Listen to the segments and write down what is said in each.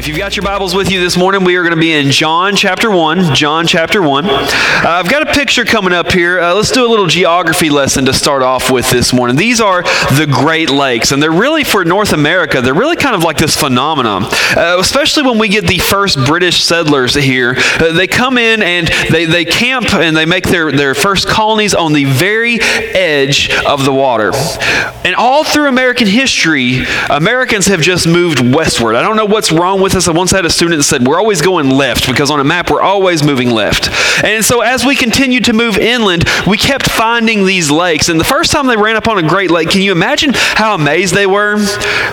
If you've got your Bibles with you this morning, we are going to be in John chapter 1. John chapter 1. Uh, I've got a picture coming up here. Uh, let's do a little geography lesson to start off with this morning. These are the Great Lakes, and they're really, for North America, they're really kind of like this phenomenon. Uh, especially when we get the first British settlers here. Uh, they come in and they, they camp and they make their, their first colonies on the very edge of the water. And all through American history, Americans have just moved westward. I don't know what's wrong with I once had a student that said, We're always going left because on a map we're always moving left. And so as we continued to move inland, we kept finding these lakes. And the first time they ran up on a Great Lake, can you imagine how amazed they were?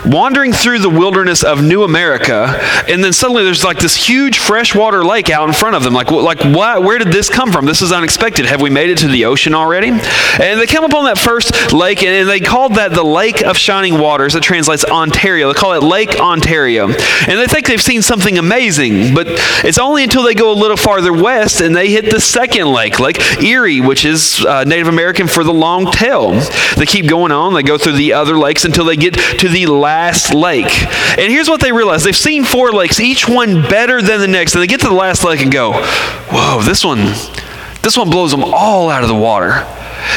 Wandering through the wilderness of New America, and then suddenly there's like this huge freshwater lake out in front of them. Like, like what? Where did this come from? This is unexpected. Have we made it to the ocean already? And they came up on that first lake, and they called that the Lake of Shining Waters. It translates Ontario. They call it Lake Ontario. And they think they've seen something amazing, but it's only until they go a little farther west and they hit the second lake, Lake Erie, which is uh, Native American for the long tail. They keep going on, they go through the other lakes until they get to the last lake. And here's what they realize they've seen four lakes, each one better than the next, and they get to the last lake and go, Whoa, this one. This one blows them all out of the water.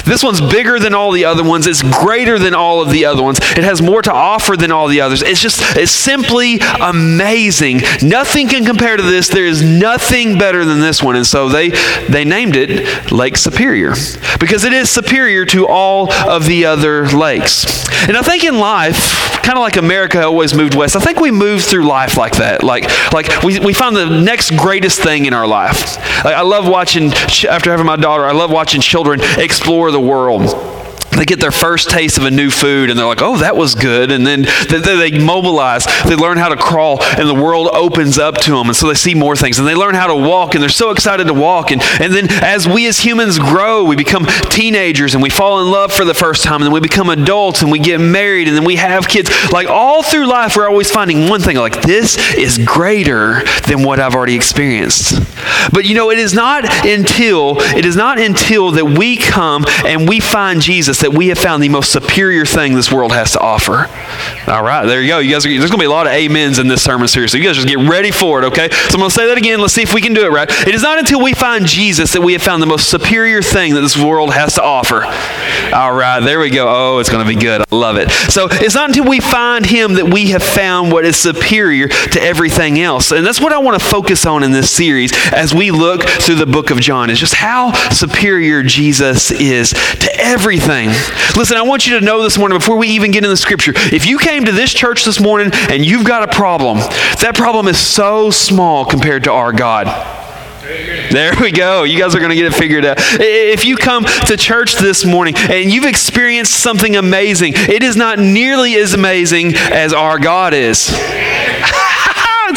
This one's bigger than all the other ones. It's greater than all of the other ones. It has more to offer than all the others. It's just, it's simply amazing. Nothing can compare to this. There is nothing better than this one. And so they, they named it Lake Superior because it is superior to all of the other lakes. And I think in life, kind of like America always moved west, I think we move through life like that. Like, like we, we find the next greatest thing in our life. Like I love watching, after having my daughter, I love watching children explore the world they get their first taste of a new food and they're like, oh, that was good. And then they, they, mobilize. They learn how to crawl and the world opens up to them. And so they see more things. And they learn how to walk and they're so excited to walk. And, and then as we as humans grow, we become teenagers and we fall in love for the first time. And then we become adults and we get married and then we have kids. Like all through life, we're always finding one thing like, this is greater than what I've already experienced. But you know, it is not until, it is not until that we come and we find Jesus that we have found the most superior thing this world has to offer. All right, there you go. You guys, are, there's going to be a lot of amens in this sermon series, so you guys just get ready for it. Okay, so I'm going to say that again. Let's see if we can do it right. It is not until we find Jesus that we have found the most superior thing that this world has to offer. All right, there we go. Oh, it's going to be good. I love it. So it's not until we find Him that we have found what is superior to everything else, and that's what I want to focus on in this series as we look through the book of John. Is just how superior Jesus is to everything. Listen, I want you to know this morning before we even get in the scripture. If you came to this church this morning and you've got a problem, that problem is so small compared to our God. There we go. You guys are going to get it figured out. If you come to church this morning and you've experienced something amazing, it is not nearly as amazing as our God is.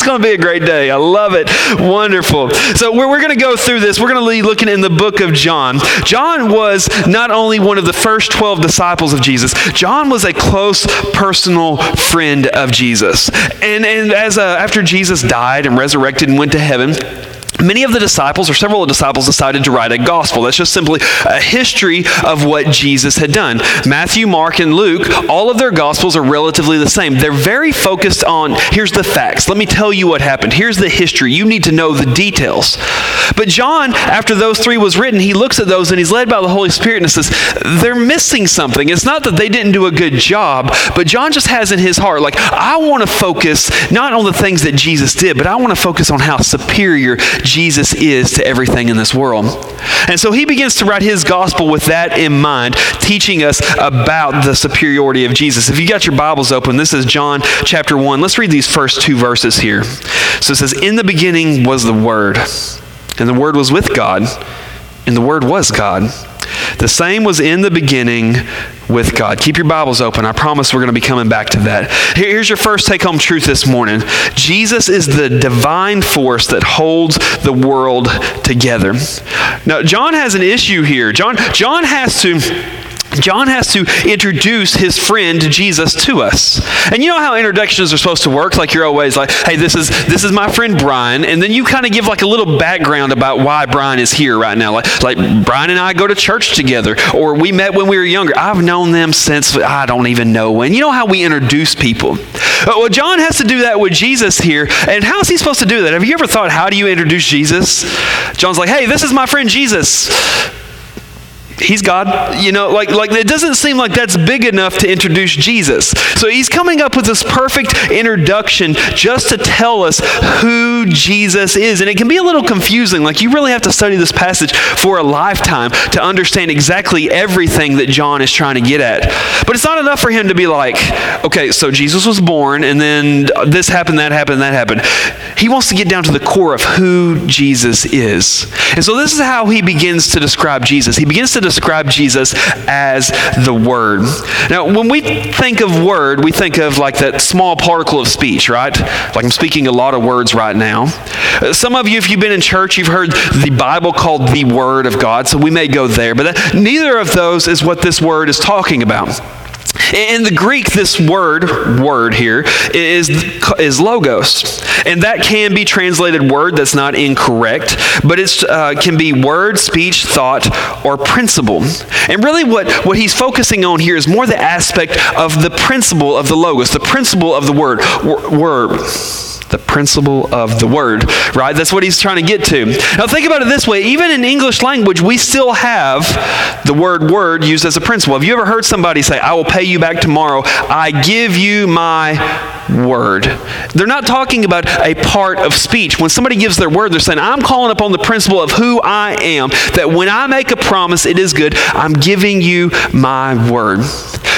it's going to be a great day. I love it. Wonderful. So, we're, we're going to go through this. We're going to be looking in the book of John. John was not only one of the first 12 disciples of Jesus, John was a close personal friend of Jesus. And, and as uh, after Jesus died and resurrected and went to heaven, Many of the disciples, or several of the disciples, decided to write a gospel. That's just simply a history of what Jesus had done. Matthew, Mark, and Luke, all of their gospels are relatively the same. They're very focused on here's the facts. Let me tell you what happened. Here's the history. You need to know the details. But John, after those three was written, he looks at those and he's led by the Holy Spirit and says, they're missing something. It's not that they didn't do a good job, but John just has in his heart, like, I want to focus not on the things that Jesus did, but I want to focus on how superior Jesus is to everything in this world. And so he begins to write his gospel with that in mind, teaching us about the superiority of Jesus. If you got your Bibles open, this is John chapter 1. Let's read these first two verses here. So it says, In the beginning was the Word, and the Word was with God, and the Word was God. The same was in the beginning with God. Keep your Bibles open. I promise we're going to be coming back to that. Here's your first take home truth this morning Jesus is the divine force that holds the world together. Now, John has an issue here. John, John has to John has to introduce his friend Jesus to us. And you know how introductions are supposed to work? Like you're always like, hey, this is this is my friend Brian, and then you kind of give like a little background about why Brian is here right now. Like like Brian and I go to church together, or we met when we were younger. I've known them since I don't even know when. You know how we introduce people. Uh, well, John has to do that with Jesus here. And how is he supposed to do that? Have you ever thought, how do you introduce Jesus? John's like, hey, this is my friend Jesus he's God. You know, like, like it doesn't seem like that's big enough to introduce Jesus. So he's coming up with this perfect introduction just to tell us who Jesus is. And it can be a little confusing. Like you really have to study this passage for a lifetime to understand exactly everything that John is trying to get at. But it's not enough for him to be like, okay, so Jesus was born and then this happened, that happened, that happened. He wants to get down to the core of who Jesus is. And so this is how he begins to describe Jesus. He begins to describe Jesus as the Word. Now, when we think of Word, we think of like that small particle of speech, right? Like I'm speaking a lot of words right now. Some of you, if you've been in church, you've heard the Bible called the Word of God, so we may go there. But that, neither of those is what this word is talking about. In the Greek, this word, word here, is, is logos. And that can be translated word, that's not incorrect, but it uh, can be word, speech, thought, or principle. And really, what, what he's focusing on here is more the aspect of the principle of the logos, the principle of the word. Word the principle of the word, right? That's what he's trying to get to. Now, think about it this way even in English language, we still have the word word used as a principle. Have you ever heard somebody say, I will pay you back tomorrow? I give you my word. They're not talking about a part of speech. When somebody gives their word, they're saying, I'm calling upon the principle of who I am, that when I make a promise, it is good. I'm giving you my word.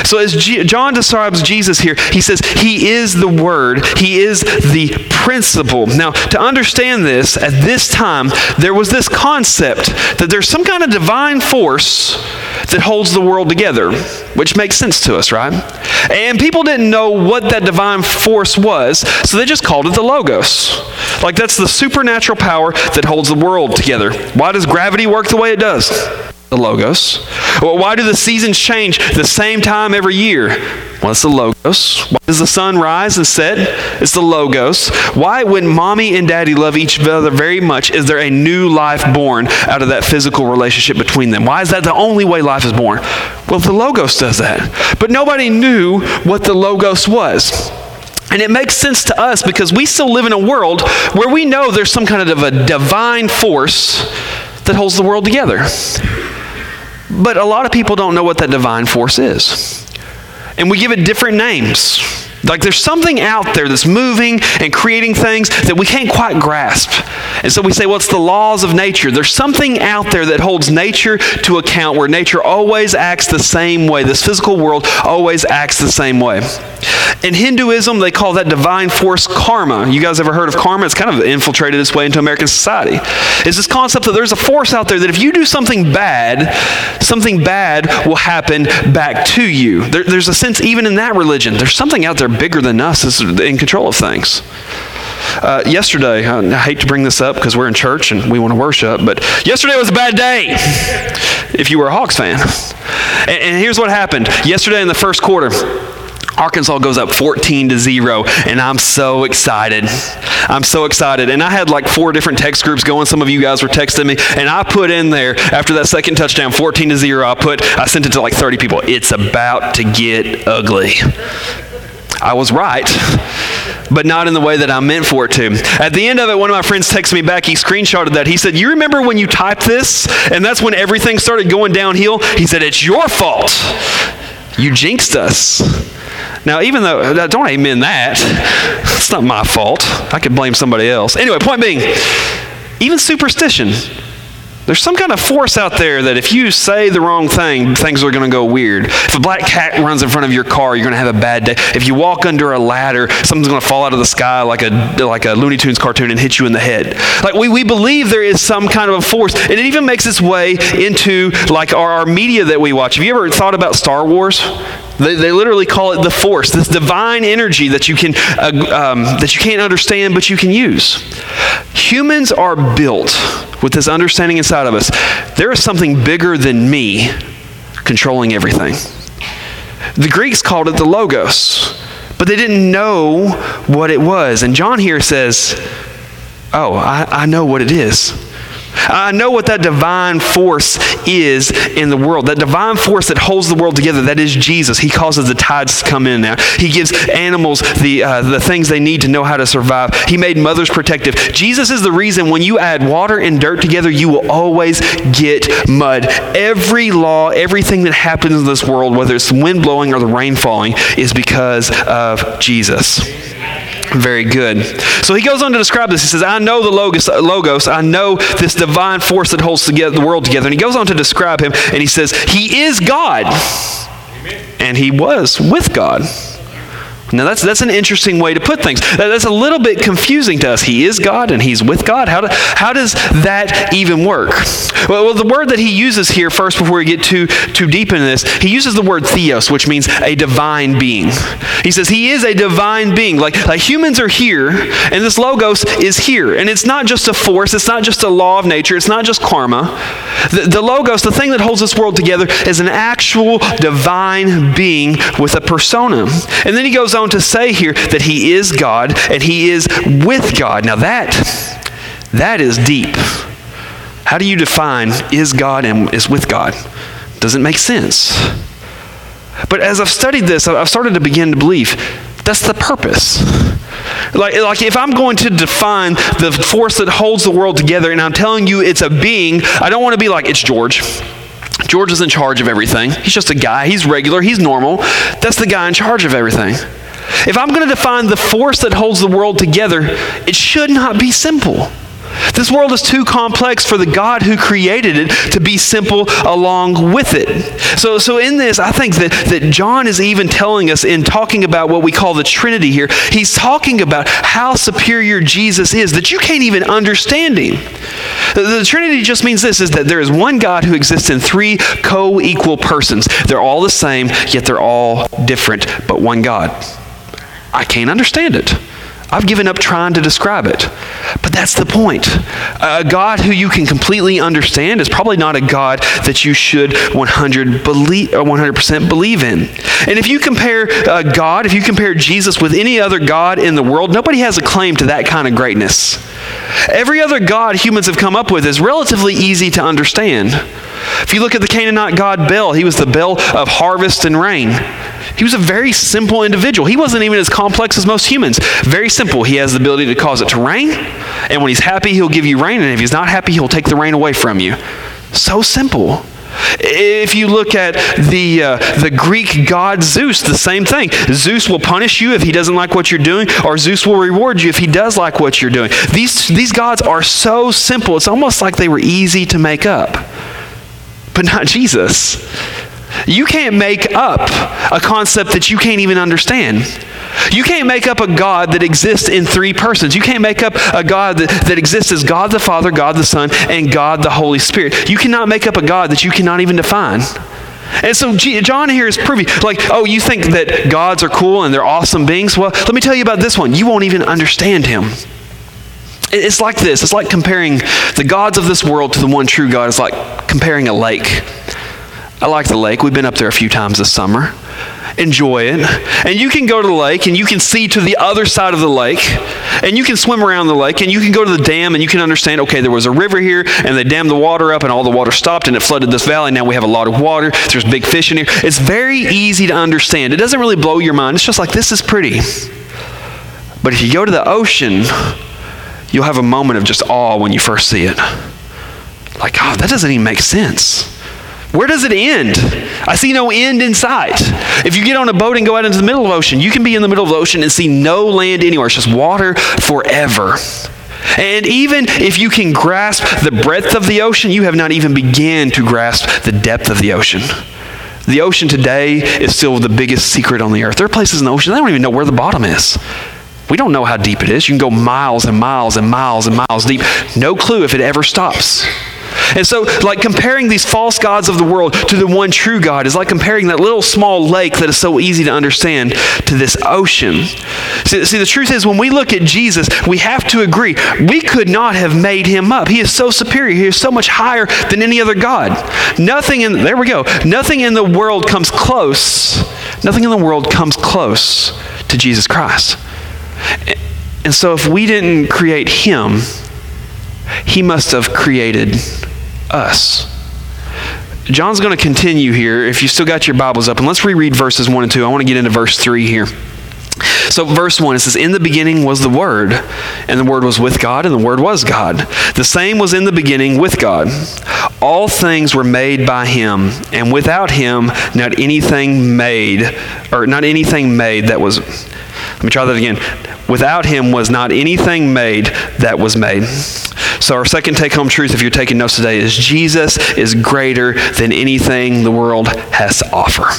So, as G- John describes Jesus here, he says he is the Word, he is the principle. Now, to understand this, at this time, there was this concept that there's some kind of divine force that holds the world together, which makes sense to us, right? And people didn't know what that divine force was, so they just called it the Logos. Like that's the supernatural power that holds the world together. Why does gravity work the way it does? the Logos. Well, why do the seasons change the same time every year? Well, it's the Logos. Why does the sun rise and set? It's the Logos. Why, when mommy and daddy love each other very much, is there a new life born out of that physical relationship between them? Why is that the only way life is born? Well, the Logos does that. But nobody knew what the Logos was. And it makes sense to us because we still live in a world where we know there's some kind of a divine force that holds the world together. But a lot of people don't know what that divine force is. And we give it different names. Like there's something out there that's moving and creating things that we can't quite grasp. And so we say, well, it's the laws of nature. There's something out there that holds nature to account where nature always acts the same way. This physical world always acts the same way. In Hinduism, they call that divine force karma. You guys ever heard of karma? It's kind of infiltrated its way into American society. It's this concept that there's a force out there that if you do something bad, something bad will happen back to you. There, there's a sense, even in that religion, there's something out there bigger than us is in control of things. Uh, yesterday, I hate to bring this up because we're in church and we want to worship, but yesterday was a bad day if you were a Hogs fan. And, and here's what happened. Yesterday in the first quarter, Arkansas goes up 14 to 0, and I'm so excited. I'm so excited. And I had like four different text groups going. Some of you guys were texting me, and I put in there after that second touchdown, 14 to 0, I put I sent it to like 30 people. It's about to get ugly. I was right, but not in the way that I meant for it to. At the end of it, one of my friends texted me back. He screenshotted that. He said, You remember when you typed this? And that's when everything started going downhill? He said, It's your fault. You jinxed us. Now, even though, uh, don't amen that. It's not my fault. I could blame somebody else. Anyway, point being, even superstition. There's some kind of force out there that if you say the wrong thing, things are going to go weird. If a black cat runs in front of your car, you're going to have a bad day. If you walk under a ladder, something's going to fall out of the sky like a, like a Looney Tunes cartoon and hit you in the head. Like we, we believe there is some kind of a force. And it even makes its way into like our, our media that we watch. Have you ever thought about Star Wars? They, they literally call it the force, this divine energy that you, can, uh, um, that you can't understand but you can use. Humans are built with this understanding inside of us. There is something bigger than me controlling everything. The Greeks called it the Logos, but they didn't know what it was. And John here says, Oh, I, I know what it is. I know what that divine force is in the world. That divine force that holds the world together, that is Jesus. He causes the tides to come in now. He gives animals the, uh, the things they need to know how to survive. He made mothers protective. Jesus is the reason when you add water and dirt together, you will always get mud. Every law, everything that happens in this world, whether it's the wind blowing or the rain falling, is because of Jesus. Very good. So he goes on to describe this. He says, I know the logos, logos, I know this divine force that holds together, the world together. And he goes on to describe him, and he says, He is God. Amen. And he was with God. Now, that's, that's an interesting way to put things. That's a little bit confusing to us. He is God and He's with God. How, do, how does that even work? Well, well, the word that He uses here, first, before we get too, too deep into this, He uses the word theos, which means a divine being. He says He is a divine being. Like, like humans are here, and this Logos is here. And it's not just a force, it's not just a law of nature, it's not just karma. The, the Logos, the thing that holds this world together, is an actual divine being with a persona. And then He goes on to say here that he is God and he is with God. Now that that is deep. How do you define is God and is with God? Doesn't make sense. But as I've studied this, I've started to begin to believe that's the purpose. Like, like if I'm going to define the force that holds the world together and I'm telling you it's a being, I don't want to be like, it's George. George is in charge of everything. He's just a guy. He's regular. He's normal. That's the guy in charge of everything. If I'm going to define the force that holds the world together, it should not be simple. This world is too complex for the God who created it to be simple along with it. So, so in this, I think that, that John is even telling us in talking about what we call the Trinity here, he's talking about how superior Jesus is, that you can't even understand him. The, the Trinity just means this is that there is one God who exists in three co equal persons. They're all the same, yet they're all different, but one God. I can't understand it. I've given up trying to describe it. But that's the point. A God who you can completely understand is probably not a God that you should 100 believe, 100% believe in. And if you compare uh, God, if you compare Jesus with any other God in the world, nobody has a claim to that kind of greatness. Every other God humans have come up with is relatively easy to understand. If you look at the Canaanite god Baal, he was the Bel of harvest and rain. He was a very simple individual. He wasn't even as complex as most humans. Very simple. He has the ability to cause it to rain, and when he's happy, he'll give you rain, and if he's not happy, he'll take the rain away from you. So simple. If you look at the, uh, the Greek god Zeus, the same thing. Zeus will punish you if he doesn't like what you're doing, or Zeus will reward you if he does like what you're doing. These, these gods are so simple, it's almost like they were easy to make up. But not Jesus. You can't make up a concept that you can't even understand. You can't make up a God that exists in three persons. You can't make up a God that, that exists as God the Father, God the Son, and God the Holy Spirit. You cannot make up a God that you cannot even define. And so John here is proving, like, oh, you think that gods are cool and they're awesome beings? Well, let me tell you about this one. You won't even understand him. It's like this. It's like comparing the gods of this world to the one true God. It's like comparing a lake. I like the lake. We've been up there a few times this summer. Enjoy it. And you can go to the lake and you can see to the other side of the lake and you can swim around the lake and you can go to the dam and you can understand okay, there was a river here and they dammed the water up and all the water stopped and it flooded this valley. Now we have a lot of water. There's big fish in here. It's very easy to understand. It doesn't really blow your mind. It's just like this is pretty. But if you go to the ocean, you'll have a moment of just awe when you first see it. Like, oh, that doesn't even make sense. Where does it end? I see no end in sight. If you get on a boat and go out into the middle of the ocean, you can be in the middle of the ocean and see no land anywhere. It's just water forever. And even if you can grasp the breadth of the ocean, you have not even begun to grasp the depth of the ocean. The ocean today is still the biggest secret on the earth. There are places in the ocean, they don't even know where the bottom is. We don't know how deep it is. You can go miles and miles and miles and miles deep. No clue if it ever stops. And so, like comparing these false gods of the world to the one true God is like comparing that little small lake that is so easy to understand to this ocean. See, see, the truth is, when we look at Jesus, we have to agree we could not have made him up. He is so superior, he is so much higher than any other God. Nothing in, there we go, nothing in the world comes close. Nothing in the world comes close to Jesus Christ. And so, if we didn't create him, he must have created us. John's going to continue here. If you still got your Bibles up, and let's reread verses 1 and 2. I want to get into verse 3 here. So, verse 1, it says, In the beginning was the Word, and the Word was with God, and the Word was God. The same was in the beginning with God. All things were made by Him, and without Him, not anything made, or not anything made that was. Let me try that again. Without Him was not anything made that was made. So, our second take home truth, if you're taking notes today, is Jesus is greater than anything the world has to offer.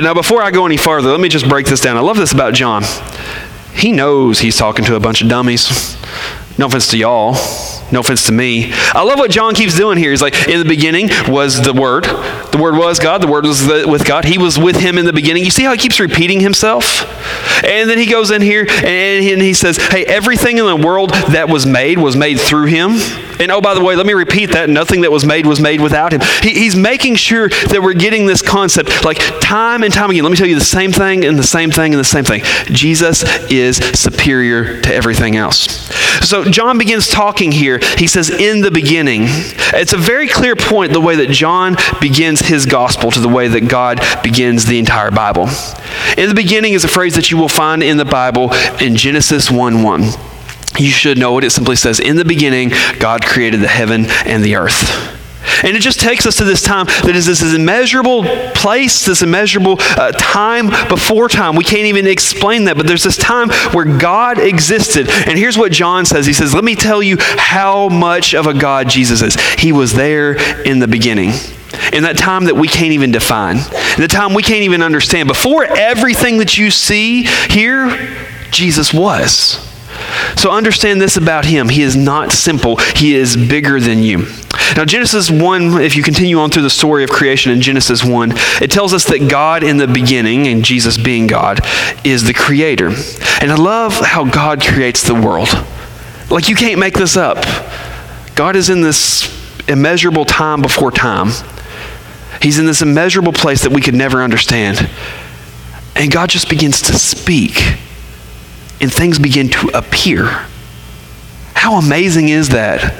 Now, before I go any farther, let me just break this down. I love this about John. He knows he's talking to a bunch of dummies. No offense to y'all. No offense to me. I love what John keeps doing here. He's like, in the beginning was the Word. The Word was God. The Word was the, with God. He was with Him in the beginning. You see how he keeps repeating himself? And then he goes in here and he, and he says, hey, everything in the world that was made was made through Him. And oh, by the way, let me repeat that. Nothing that was made was made without Him. He, he's making sure that we're getting this concept like time and time again. Let me tell you the same thing and the same thing and the same thing. Jesus is superior to everything else. So John begins talking here. He says, in the beginning. It's a very clear point the way that John begins his gospel to the way that God begins the entire Bible. In the beginning is a phrase that you will find in the Bible in Genesis 1 1. You should know it. It simply says, In the beginning, God created the heaven and the earth. And it just takes us to this time that is this immeasurable place, this immeasurable uh, time before time. We can't even explain that, but there's this time where God existed. And here's what John says He says, Let me tell you how much of a God Jesus is. He was there in the beginning. In that time that we can't even define, in the time we can't even understand. Before everything that you see here, Jesus was. So understand this about him. He is not simple, he is bigger than you. Now, Genesis 1, if you continue on through the story of creation in Genesis 1, it tells us that God in the beginning, and Jesus being God, is the creator. And I love how God creates the world. Like, you can't make this up. God is in this immeasurable time before time, He's in this immeasurable place that we could never understand. And God just begins to speak and things begin to appear. How amazing is that?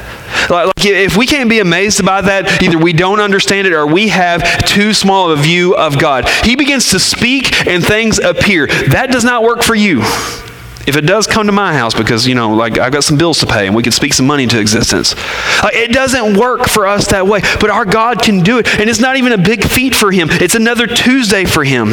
Like, if we can't be amazed by that, either we don't understand it or we have too small of a view of God. He begins to speak and things appear. That does not work for you. If it does come to my house because, you know, like I've got some bills to pay and we can speak some money into existence. it doesn't work for us that way, but our God can do it. And it's not even a big feat for him, it's another Tuesday for him.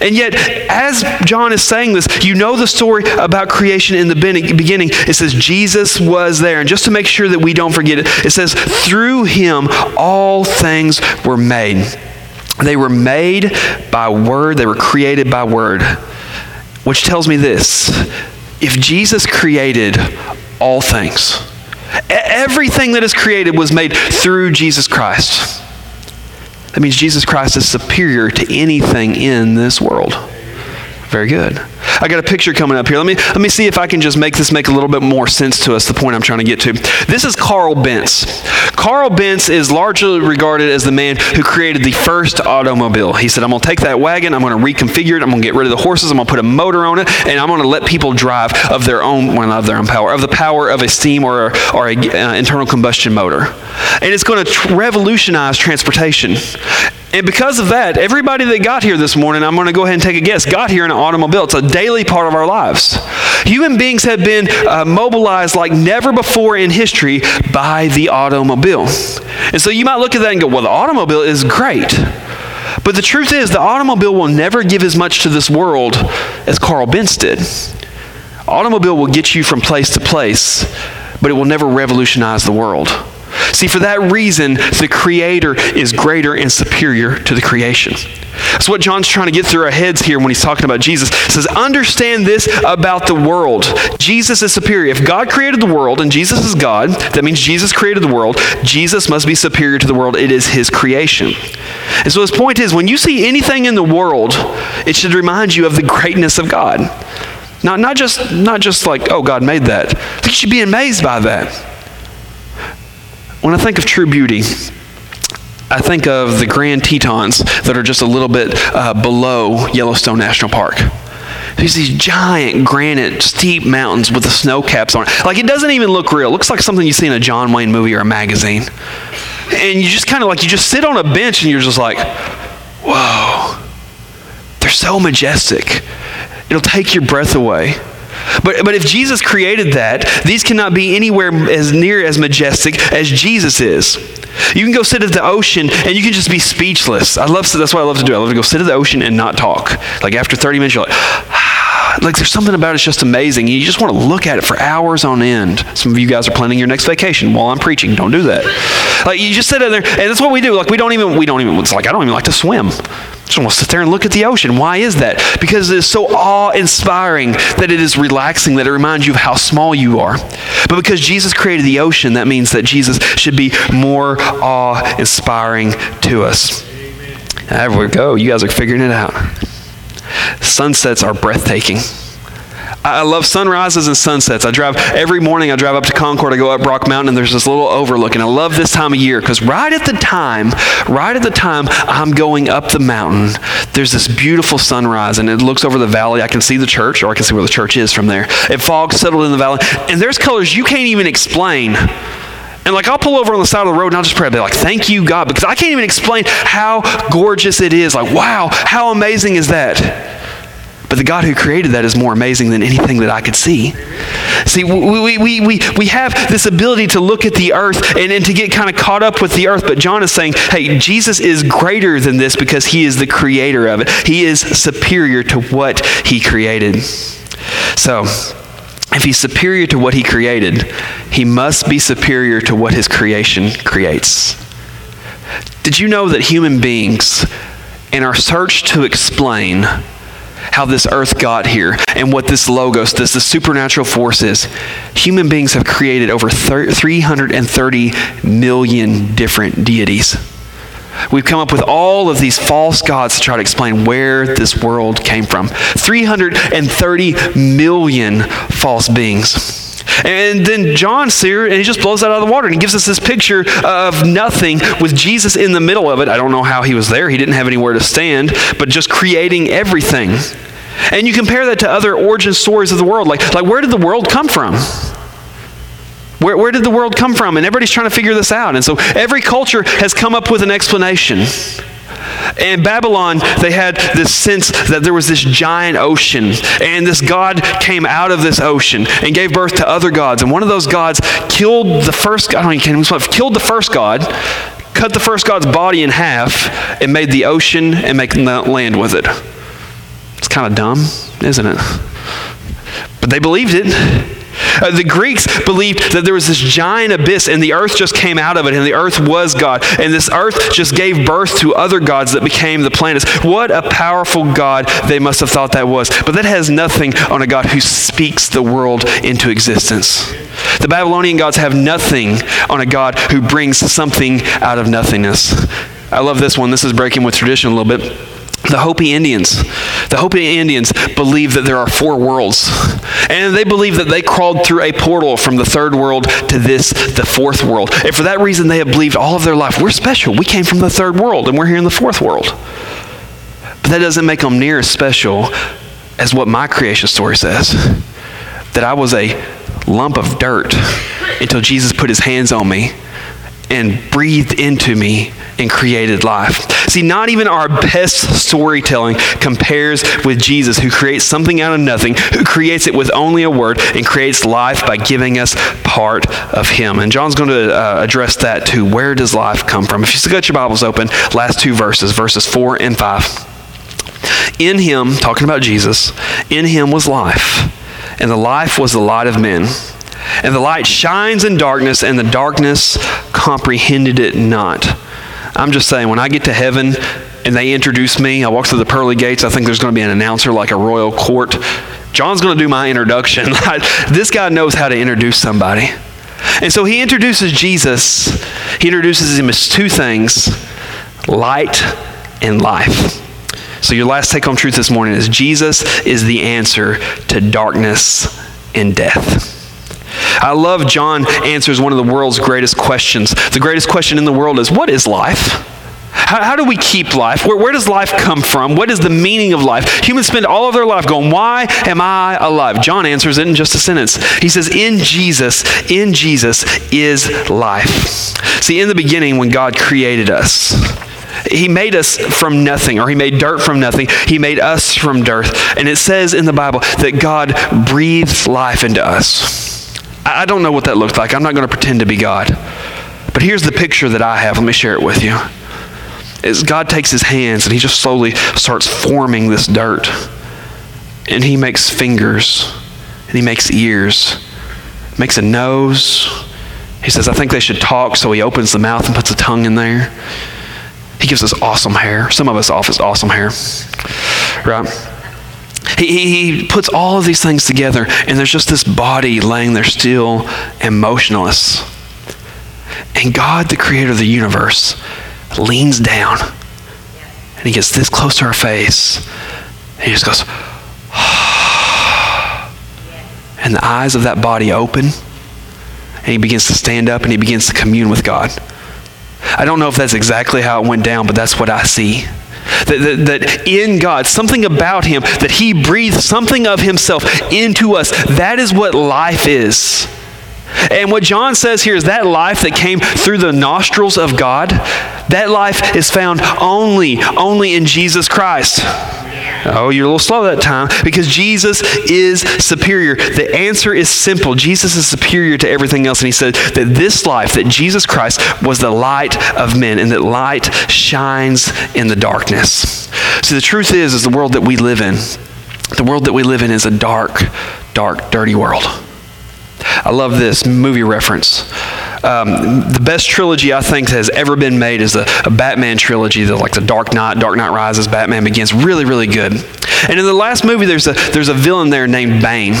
And yet, as John is saying this, you know the story about creation in the beginning. It says Jesus was there. And just to make sure that we don't forget it, it says, through him all things were made. They were made by word, they were created by word. Which tells me this if Jesus created all things, everything that is created was made through Jesus Christ. That means Jesus Christ is superior to anything in this world. Very good. I got a picture coming up here. Let me, let me see if I can just make this make a little bit more sense to us, the point I'm trying to get to. This is Carl Benz. Carl Benz is largely regarded as the man who created the first automobile. He said, I'm going to take that wagon, I'm going to reconfigure it, I'm going to get rid of the horses, I'm going to put a motor on it, and I'm going to let people drive of their own, well, not of their own power, of the power of a steam or, or an uh, internal combustion motor. And it's going to tr- revolutionize transportation. And because of that, everybody that got here this morning, I'm going to go ahead and take a guess, got here in an automobile. It's a daily part of our lives. Human beings have been uh, mobilized like never before in history by the automobile. And so you might look at that and go, well, the automobile is great. But the truth is, the automobile will never give as much to this world as Carl Benz did. Automobile will get you from place to place, but it will never revolutionize the world. See, for that reason, the Creator is greater and superior to the creation. That's what John's trying to get through our heads here when he's talking about Jesus. He says, understand this about the world. Jesus is superior. If God created the world and Jesus is God, that means Jesus created the world. Jesus must be superior to the world. It is his creation. And so his point is when you see anything in the world, it should remind you of the greatness of God. Not, not, just, not just like, oh, God made that. You should be amazed by that. When I think of true beauty, I think of the Grand Tetons that are just a little bit uh, below Yellowstone National Park. There's these giant granite steep mountains with the snow caps on it. Like it doesn't even look real. It looks like something you see in a John Wayne movie or a magazine. And you just kind of like you just sit on a bench and you're just like, whoa. They're so majestic. It'll take your breath away. But, but if Jesus created that, these cannot be anywhere as near as majestic as Jesus is. You can go sit at the ocean and you can just be speechless. I love that's what I love to do. I love to go sit at the ocean and not talk. Like after 30 minutes, you're like, like there's something about it's just amazing. You just want to look at it for hours on end. Some of you guys are planning your next vacation while I'm preaching. Don't do that. Like you just sit in there, and that's what we do. Like we don't even we don't even. It's like I don't even like to swim I just want to sit there and look at the ocean. Why is that? Because it is so awe inspiring that it is relaxing, that it reminds you of how small you are. But because Jesus created the ocean, that means that Jesus should be more awe inspiring to us. There we go. You guys are figuring it out. Sunsets are breathtaking. I love sunrises and sunsets. I drive every morning. I drive up to Concord. I go up Rock Mountain, and there's this little overlook. And I love this time of year because right at the time, right at the time I'm going up the mountain, there's this beautiful sunrise, and it looks over the valley. I can see the church, or I can see where the church is from there. It fog settled in the valley, and there's colors you can't even explain. And like I'll pull over on the side of the road and I'll just pray, I'll be like, thank you, God, because I can't even explain how gorgeous it is. Like, wow, how amazing is that? But the God who created that is more amazing than anything that I could see. See, we, we, we, we have this ability to look at the earth and, and to get kind of caught up with the earth. But John is saying, hey, Jesus is greater than this because he is the creator of it. He is superior to what he created. So, if he's superior to what he created, he must be superior to what his creation creates. Did you know that human beings, in our search to explain how this earth got here and what this logos, this the supernatural force is. Human beings have created over 330 million different deities. We've come up with all of these false gods to try to explain where this world came from. 330 million false beings. And then John's here, and he just blows that out of the water, and he gives us this picture of nothing with Jesus in the middle of it. I don't know how he was there. He didn't have anywhere to stand, but just creating everything. And you compare that to other origin stories of the world. Like, like where did the world come from? Where, where did the world come from? And everybody's trying to figure this out. And so every culture has come up with an explanation. In Babylon, they had this sense that there was this giant ocean, and this god came out of this ocean and gave birth to other gods. And one of those gods killed the first. I don't even killed the first god, cut the first god's body in half, and made the ocean and make the land with it. It's kind of dumb, isn't it? But they believed it. Uh, the Greeks believed that there was this giant abyss and the earth just came out of it and the earth was God. And this earth just gave birth to other gods that became the planets. What a powerful God they must have thought that was. But that has nothing on a God who speaks the world into existence. The Babylonian gods have nothing on a God who brings something out of nothingness. I love this one. This is breaking with tradition a little bit. The Hopi Indians. The Hopi Indians believe that there are four worlds. And they believe that they crawled through a portal from the third world to this, the fourth world. And for that reason, they have believed all of their life we're special. We came from the third world, and we're here in the fourth world. But that doesn't make them near as special as what my creation story says that I was a lump of dirt until Jesus put his hands on me and breathed into me and created life. See, not even our best storytelling compares with Jesus, who creates something out of nothing, who creates it with only a word and creates life by giving us part of Him. And John's going to uh, address that too. Where does life come from? If you still got your Bibles open, last two verses, verses 4 and 5. In Him, talking about Jesus, in Him was life, and the life was the light of men. And the light shines in darkness, and the darkness comprehended it not. I'm just saying, when I get to heaven and they introduce me. I walk through the pearly gates. I think there's going to be an announcer like a royal court. John's going to do my introduction. this guy knows how to introduce somebody. And so he introduces Jesus. He introduces him as two things light and life. So, your last take home truth this morning is Jesus is the answer to darkness and death. I love John answers one of the world's greatest questions. The greatest question in the world is what is life? How, how, do we keep life? Where, where does life come from? What is the meaning of life? Humans spend all of their life going, Why am I alive? John answers it in just a sentence. He says, In Jesus, in Jesus is life. See, in the beginning, when God created us, he made us from nothing, or He made dirt from nothing. He made us from dirt. And it says in the Bible that God breathed life into us. I don't know what that looks like. I'm not going to pretend to be God. But here's the picture that I have. Let me share it with you. Is God takes his hands and he just slowly starts forming this dirt. And he makes fingers and he makes ears, makes a nose. He says, I think they should talk, so he opens the mouth and puts a tongue in there. He gives us awesome hair. Some of us office awesome hair. Right? He, he puts all of these things together, and there's just this body laying there still and motionless. And God, the creator of the universe, leans down and he gets this close to her face. And he just goes, and the eyes of that body open. And he begins to stand up and he begins to commune with God. I don't know if that's exactly how it went down, but that's what I see. That, that, that, in God, something about Him, that He breathes something of Himself into us. That is what life is. And what John says here is that life that came through the nostrils of God, that life is found only, only in Jesus Christ. Oh, you're a little slow that time because Jesus is superior. The answer is simple. Jesus is superior to everything else. And he said that this life, that Jesus Christ was the light of men and that light shines in the darkness. See, the truth is, is the world that we live in, the world that we live in is a dark, dark, dirty world. I love this movie reference. Um, the best trilogy I think has ever been made is a Batman trilogy, the, like the Dark Knight, Dark Knight Rises, Batman Begins. Really, really good. And in the last movie, there's a there's a villain there named Bane,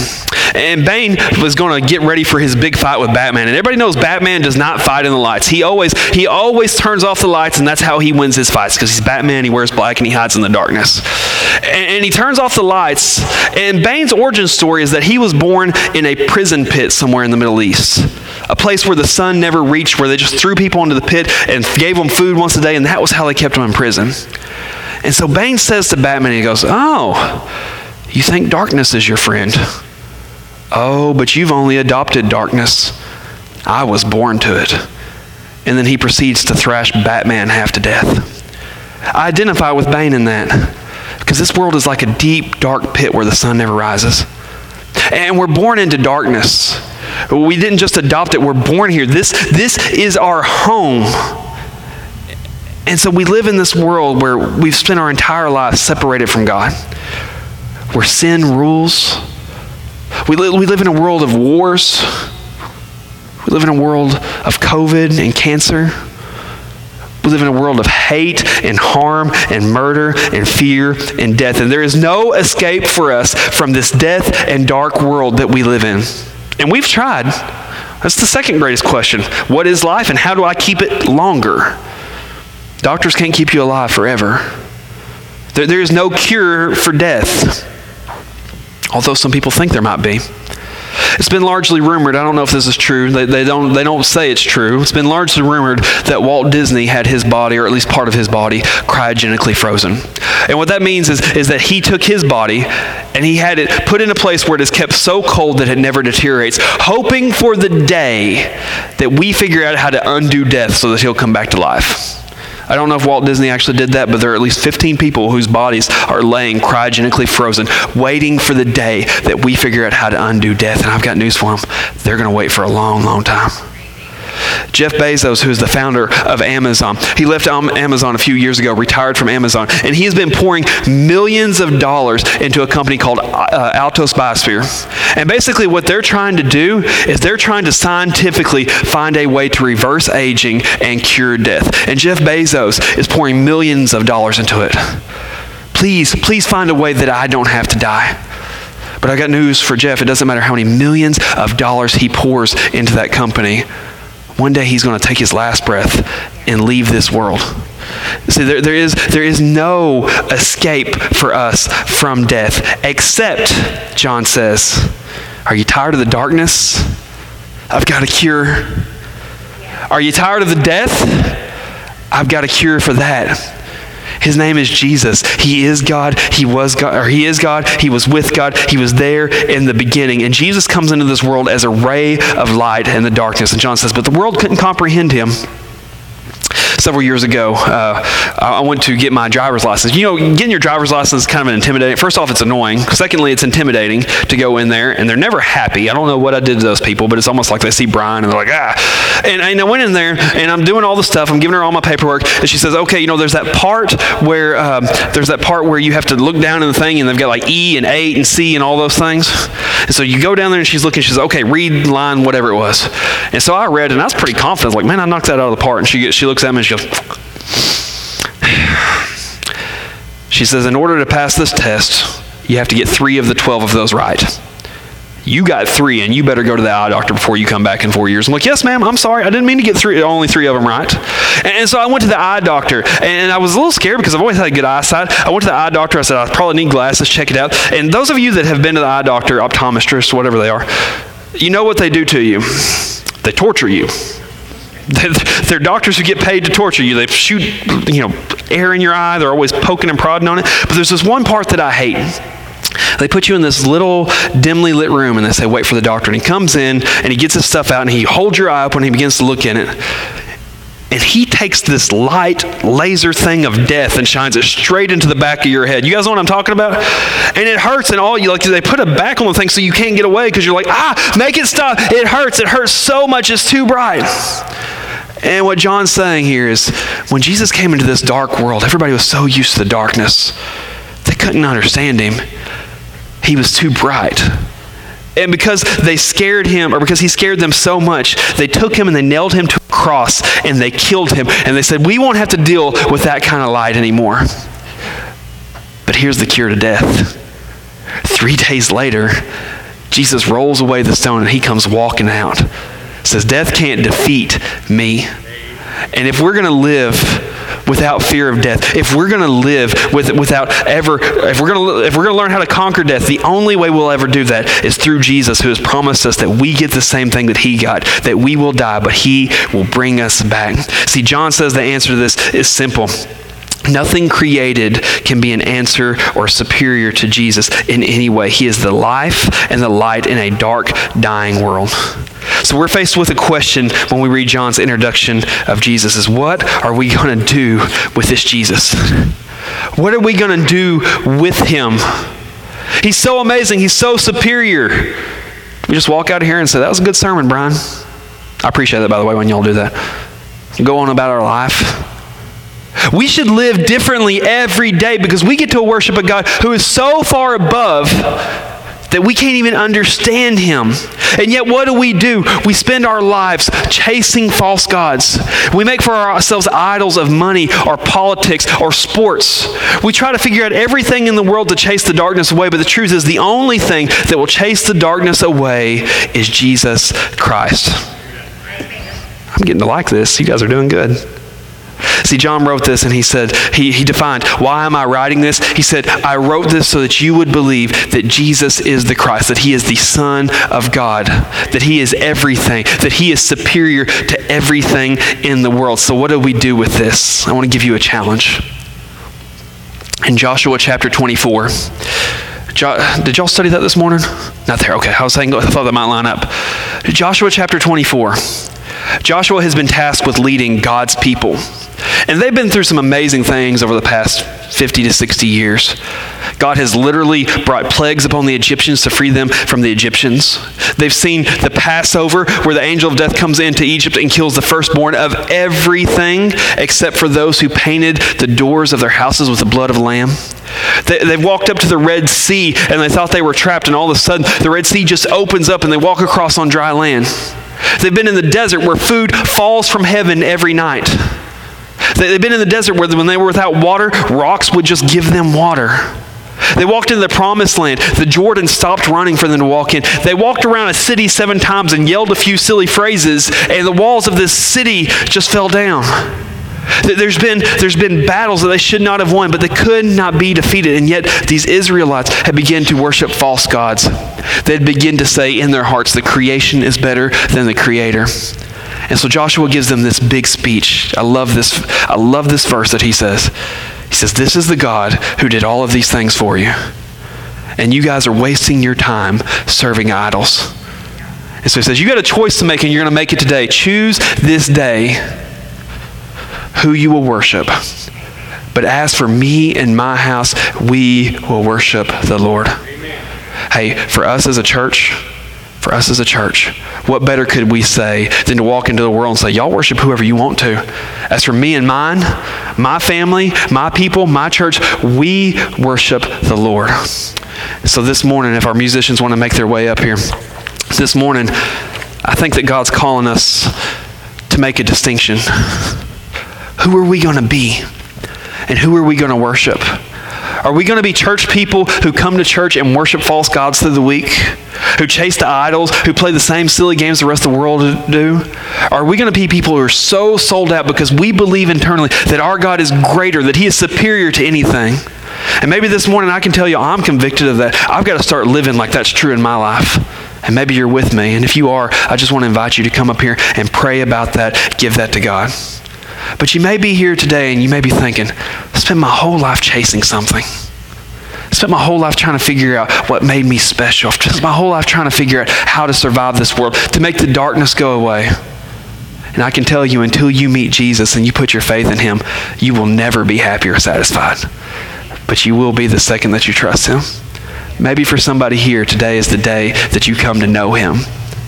and Bane was going to get ready for his big fight with Batman. And everybody knows Batman does not fight in the lights. He always he always turns off the lights, and that's how he wins his fights because he's Batman. He wears black and he hides in the darkness. And, and he turns off the lights. And Bane's origin story is that he was born in a prison pit somewhere in the Middle East a place where the sun never reached, where they just threw people into the pit and gave them food once a day, and that was how they kept them in prison. And so Bane says to Batman, he goes, Oh, you think darkness is your friend? Oh, but you've only adopted darkness. I was born to it. And then he proceeds to thrash Batman half to death. I identify with Bane in that because this world is like a deep, dark pit where the sun never rises. And we're born into darkness. We didn't just adopt it, we're born here. This, this is our home. And so we live in this world where we've spent our entire lives separated from God, where sin rules. We, li- we live in a world of wars. We live in a world of COVID and cancer. We live in a world of hate and harm and murder and fear and death. And there is no escape for us from this death and dark world that we live in. And we've tried. That's the second greatest question. What is life and how do I keep it longer? Doctors can't keep you alive forever. There, there is no cure for death, although some people think there might be. It's been largely rumored, I don't know if this is true, they, they, don't, they don't say it's true. It's been largely rumored that Walt Disney had his body, or at least part of his body, cryogenically frozen. And what that means is, is that he took his body and he had it put in a place where it is kept so cold that it never deteriorates, hoping for the day that we figure out how to undo death so that he'll come back to life. I don't know if Walt Disney actually did that, but there are at least 15 people whose bodies are laying cryogenically frozen, waiting for the day that we figure out how to undo death. And I've got news for them. They're going to wait for a long, long time. Jeff Bezos, who is the founder of Amazon, he left Amazon a few years ago, retired from Amazon, and he has been pouring millions of dollars into a company called uh, Altos Biosphere. And basically, what they're trying to do is they're trying to scientifically find a way to reverse aging and cure death. And Jeff Bezos is pouring millions of dollars into it. Please, please find a way that I don't have to die. But I got news for Jeff. It doesn't matter how many millions of dollars he pours into that company. One day he's going to take his last breath and leave this world. See, there, there, is, there is no escape for us from death, except, John says, Are you tired of the darkness? I've got a cure. Are you tired of the death? I've got a cure for that. His name is Jesus. He is God. He was God, or He is God. He was with God. He was there in the beginning. And Jesus comes into this world as a ray of light in the darkness. And John says, But the world couldn't comprehend him several years ago, uh, I went to get my driver's license. You know, getting your driver's license is kind of intimidating. First off, it's annoying. Secondly, it's intimidating to go in there, and they're never happy. I don't know what I did to those people, but it's almost like they see Brian and they're like, ah. And, and I went in there, and I'm doing all the stuff. I'm giving her all my paperwork, and she says, okay, you know, there's that part where um, there's that part where you have to look down in the thing, and they've got like E and 8 and C and all those things. And so you go down there, and she's looking. She says, okay, read line whatever it was. And so I read, and I was pretty confident. like, man, I knocked that out of the park. And she, she looks at me, and she goes, she says, in order to pass this test, you have to get three of the 12 of those right. You got three, and you better go to the eye doctor before you come back in four years. I'm like, yes, ma'am. I'm sorry. I didn't mean to get three, only three of them right. And so I went to the eye doctor, and I was a little scared because I've always had good eyesight. I went to the eye doctor. I said, I probably need glasses. Check it out. And those of you that have been to the eye doctor, optometrist, whatever they are, you know what they do to you. They torture you. They're doctors who get paid to torture you. They shoot, you know, air in your eye. They're always poking and prodding on it. But there's this one part that I hate. They put you in this little dimly lit room and they say, wait for the doctor. And he comes in and he gets his stuff out and he holds your eye up and he begins to look in it. And he takes this light laser thing of death and shines it straight into the back of your head. You guys know what I'm talking about? And it hurts, and all you like they put a back on the thing so you can't get away because you're like, ah, make it stop. It hurts. It hurts so much. It's too bright. And what John's saying here is when Jesus came into this dark world, everybody was so used to the darkness, they couldn't understand him. He was too bright. And because they scared him, or because he scared them so much, they took him and they nailed him to a cross and they killed him. And they said, We won't have to deal with that kind of light anymore. But here's the cure to death. Three days later, Jesus rolls away the stone and he comes walking out says, Death can't defeat me. And if we're going to live without fear of death, if we're going to live with, without ever, if we're going to, if we're going to learn how to conquer death, the only way we'll ever do that is through Jesus, who has promised us that we get the same thing that He got, that we will die, but He will bring us back. See, John says the answer to this is simple. Nothing created can be an answer or superior to Jesus in any way. He is the life and the light in a dark, dying world. So we're faced with a question when we read John's introduction of Jesus is what are we going to do with this Jesus? What are we going to do with him? He's so amazing. He's so superior. We just walk out of here and say, that was a good sermon, Brian. I appreciate that, by the way, when y'all do that. Go on about our life. We should live differently every day because we get to worship a God who is so far above that we can't even understand him. And yet, what do we do? We spend our lives chasing false gods. We make for ourselves idols of money or politics or sports. We try to figure out everything in the world to chase the darkness away, but the truth is, the only thing that will chase the darkness away is Jesus Christ. I'm getting to like this. You guys are doing good. See, John wrote this and he said, he, he defined, why am I writing this? He said, I wrote this so that you would believe that Jesus is the Christ, that he is the Son of God, that he is everything, that he is superior to everything in the world. So, what do we do with this? I want to give you a challenge. In Joshua chapter 24, jo- did y'all study that this morning? Not there. Okay. I was saying, I thought that might line up. Joshua chapter 24. Joshua has been tasked with leading God's people. And they've been through some amazing things over the past 50 to 60 years. God has literally brought plagues upon the Egyptians to free them from the Egyptians. They've seen the Passover where the angel of death comes into Egypt and kills the firstborn of everything except for those who painted the doors of their houses with the blood of a lamb. They, they walked up to the Red Sea and they thought they were trapped, and all of a sudden the Red Sea just opens up and they walk across on dry land. They've been in the desert where food falls from heaven every night. They've been in the desert where when they were without water, rocks would just give them water. They walked into the promised land. The Jordan stopped running for them to walk in. They walked around a city seven times and yelled a few silly phrases, and the walls of this city just fell down. There's been, there's been battles that they should not have won, but they could not be defeated. And yet, these Israelites had begun to worship false gods. They'd begin to say in their hearts, the creation is better than the creator. And so Joshua gives them this big speech. I love this, I love this verse that he says. He says, This is the God who did all of these things for you. And you guys are wasting your time serving idols. And so he says, You got a choice to make, and you're going to make it today. Choose this day who you will worship. But as for me and my house, we will worship the Lord. Amen. Hey, for us as a church, for us as a church, what better could we say than to walk into the world and say, Y'all worship whoever you want to? As for me and mine, my family, my people, my church, we worship the Lord. So this morning, if our musicians want to make their way up here, this morning, I think that God's calling us to make a distinction. Who are we going to be? And who are we going to worship? Are we going to be church people who come to church and worship false gods through the week? Who chase the idols? Who play the same silly games the rest of the world do? Are we going to be people who are so sold out because we believe internally that our God is greater, that He is superior to anything? And maybe this morning I can tell you I'm convicted of that. I've got to start living like that's true in my life. And maybe you're with me. And if you are, I just want to invite you to come up here and pray about that, give that to God. But you may be here today and you may be thinking, I spent my whole life chasing something. I spent my whole life trying to figure out what made me special. I spent my whole life trying to figure out how to survive this world, to make the darkness go away. And I can tell you, until you meet Jesus and you put your faith in him, you will never be happy or satisfied. But you will be the second that you trust him. Maybe for somebody here, today is the day that you come to know him.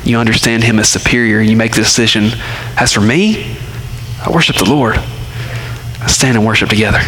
You understand him as superior, and you make the decision. As for me, I worship the Lord. Let's stand and worship together.